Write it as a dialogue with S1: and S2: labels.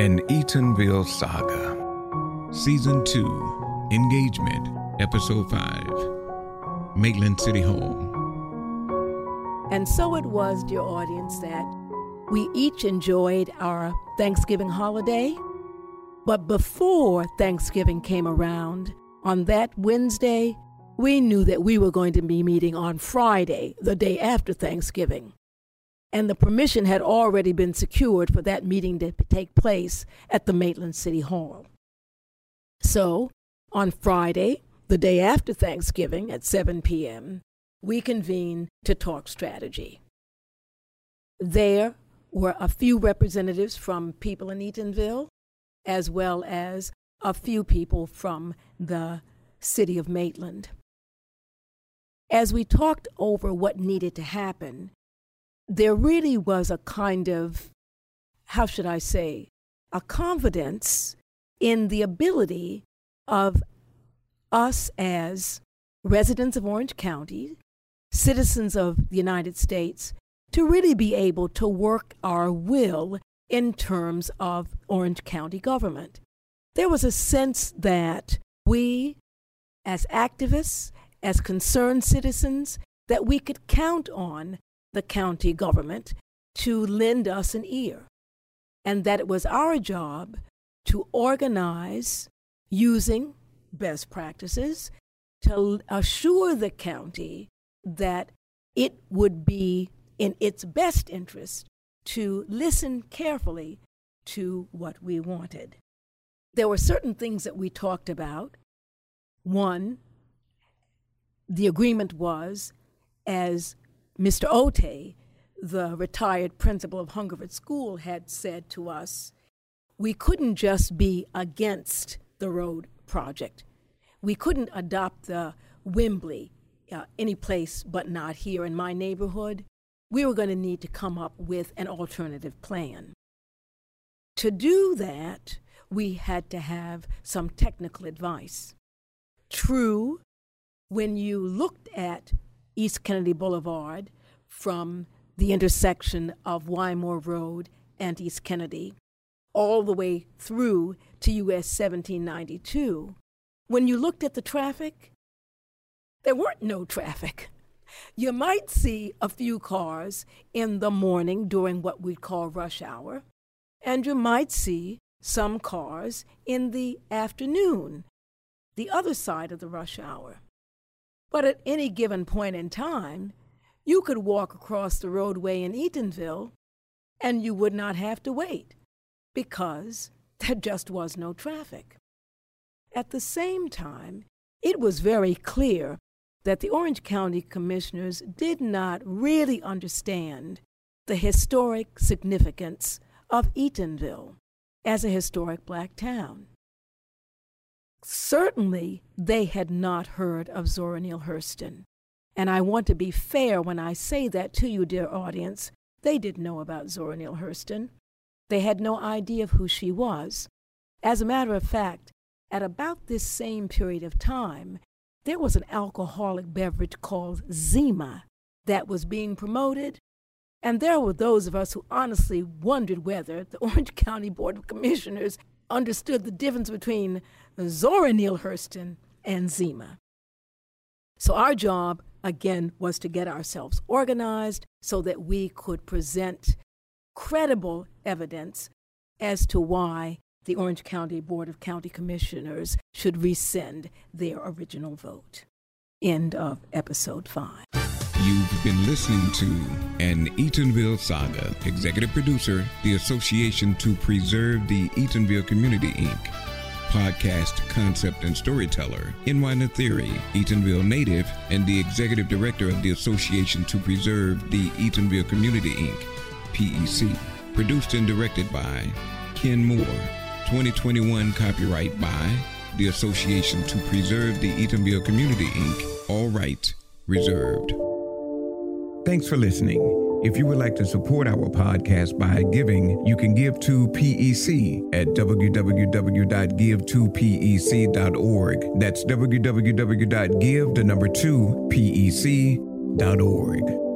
S1: An Eatonville Saga, Season 2, Engagement, Episode 5, Maitland City Hall.
S2: And so it was, dear audience, that we each enjoyed our Thanksgiving holiday. But before Thanksgiving came around, on that Wednesday, we knew that we were going to be meeting on Friday, the day after Thanksgiving. And the permission had already been secured for that meeting to take place at the Maitland City Hall. So, on Friday, the day after Thanksgiving at 7 p.m., we convened to talk strategy. There were a few representatives from people in Eatonville, as well as a few people from the city of Maitland. As we talked over what needed to happen, there really was a kind of, how should I say, a confidence in the ability of us as residents of Orange County, citizens of the United States, to really be able to work our will in terms of Orange County government. There was a sense that we, as activists, as concerned citizens, that we could count on the county government to lend us an ear, and that it was our job to organize using best practices to assure the county that it would be in its best interest to listen carefully to what we wanted. There were certain things that we talked about. One, the agreement was, as Mr. Ote, the retired principal of Hungerford School, had said to us, we couldn't just be against the road project. We couldn't adopt the NIMBY uh, any place but not here in my neighborhood. We were going to need to come up with an alternative plan. To do that, we had to have some technical advice. True, when you looked at East Kennedy Boulevard from the intersection of Wymore Road and East Kennedy, all the way through to US 1792, when you looked at the traffic, there weren't no traffic. You might see a few cars in the morning during what we'd call rush hour, and you might see some cars in the afternoon, the other side of the rush hour. But at any given point in time, you could walk across the roadway in Eatonville and you would not have to wait because there just was no traffic. At the same time, it was very clear that the Orange County Commissioners did not really understand the historic significance of Eatonville as a historic black town. Certainly, they had not heard of Zora Neale Hurston. And I want to be fair when I say that to you, dear audience. They didn't know about Zora Neale Hurston. They had no idea of who she was. As a matter of fact, at about this same period of time, there was an alcoholic beverage called Zima that was being promoted. And there were those of us who honestly wondered whether the Orange County Board of Commissioners understood the difference between Zora Neale Hurston and Zima. So our job, again, was to get ourselves organized so that we could present credible evidence as to why the Orange County Board of County Commissioners should rescind their original vote. End of episode five.
S1: You've been listening to an Eatonville Saga. Executive producer, the Association to Preserve the Eatonville Community, Inc podcast concept and storyteller, NY Nathiri, Eatonville native, and the executive director of the Association to Preserve the Eatonville Community Inc., PEC. Produced and directed by Ken Moore. 2021 copyright by the Association to Preserve the Eatonville Community Inc., all rights reserved. Thanks for listening. If you would like to support our podcast by giving, you can give to PEC at www.give2pec.org. That's www.give the number 2 pec.org.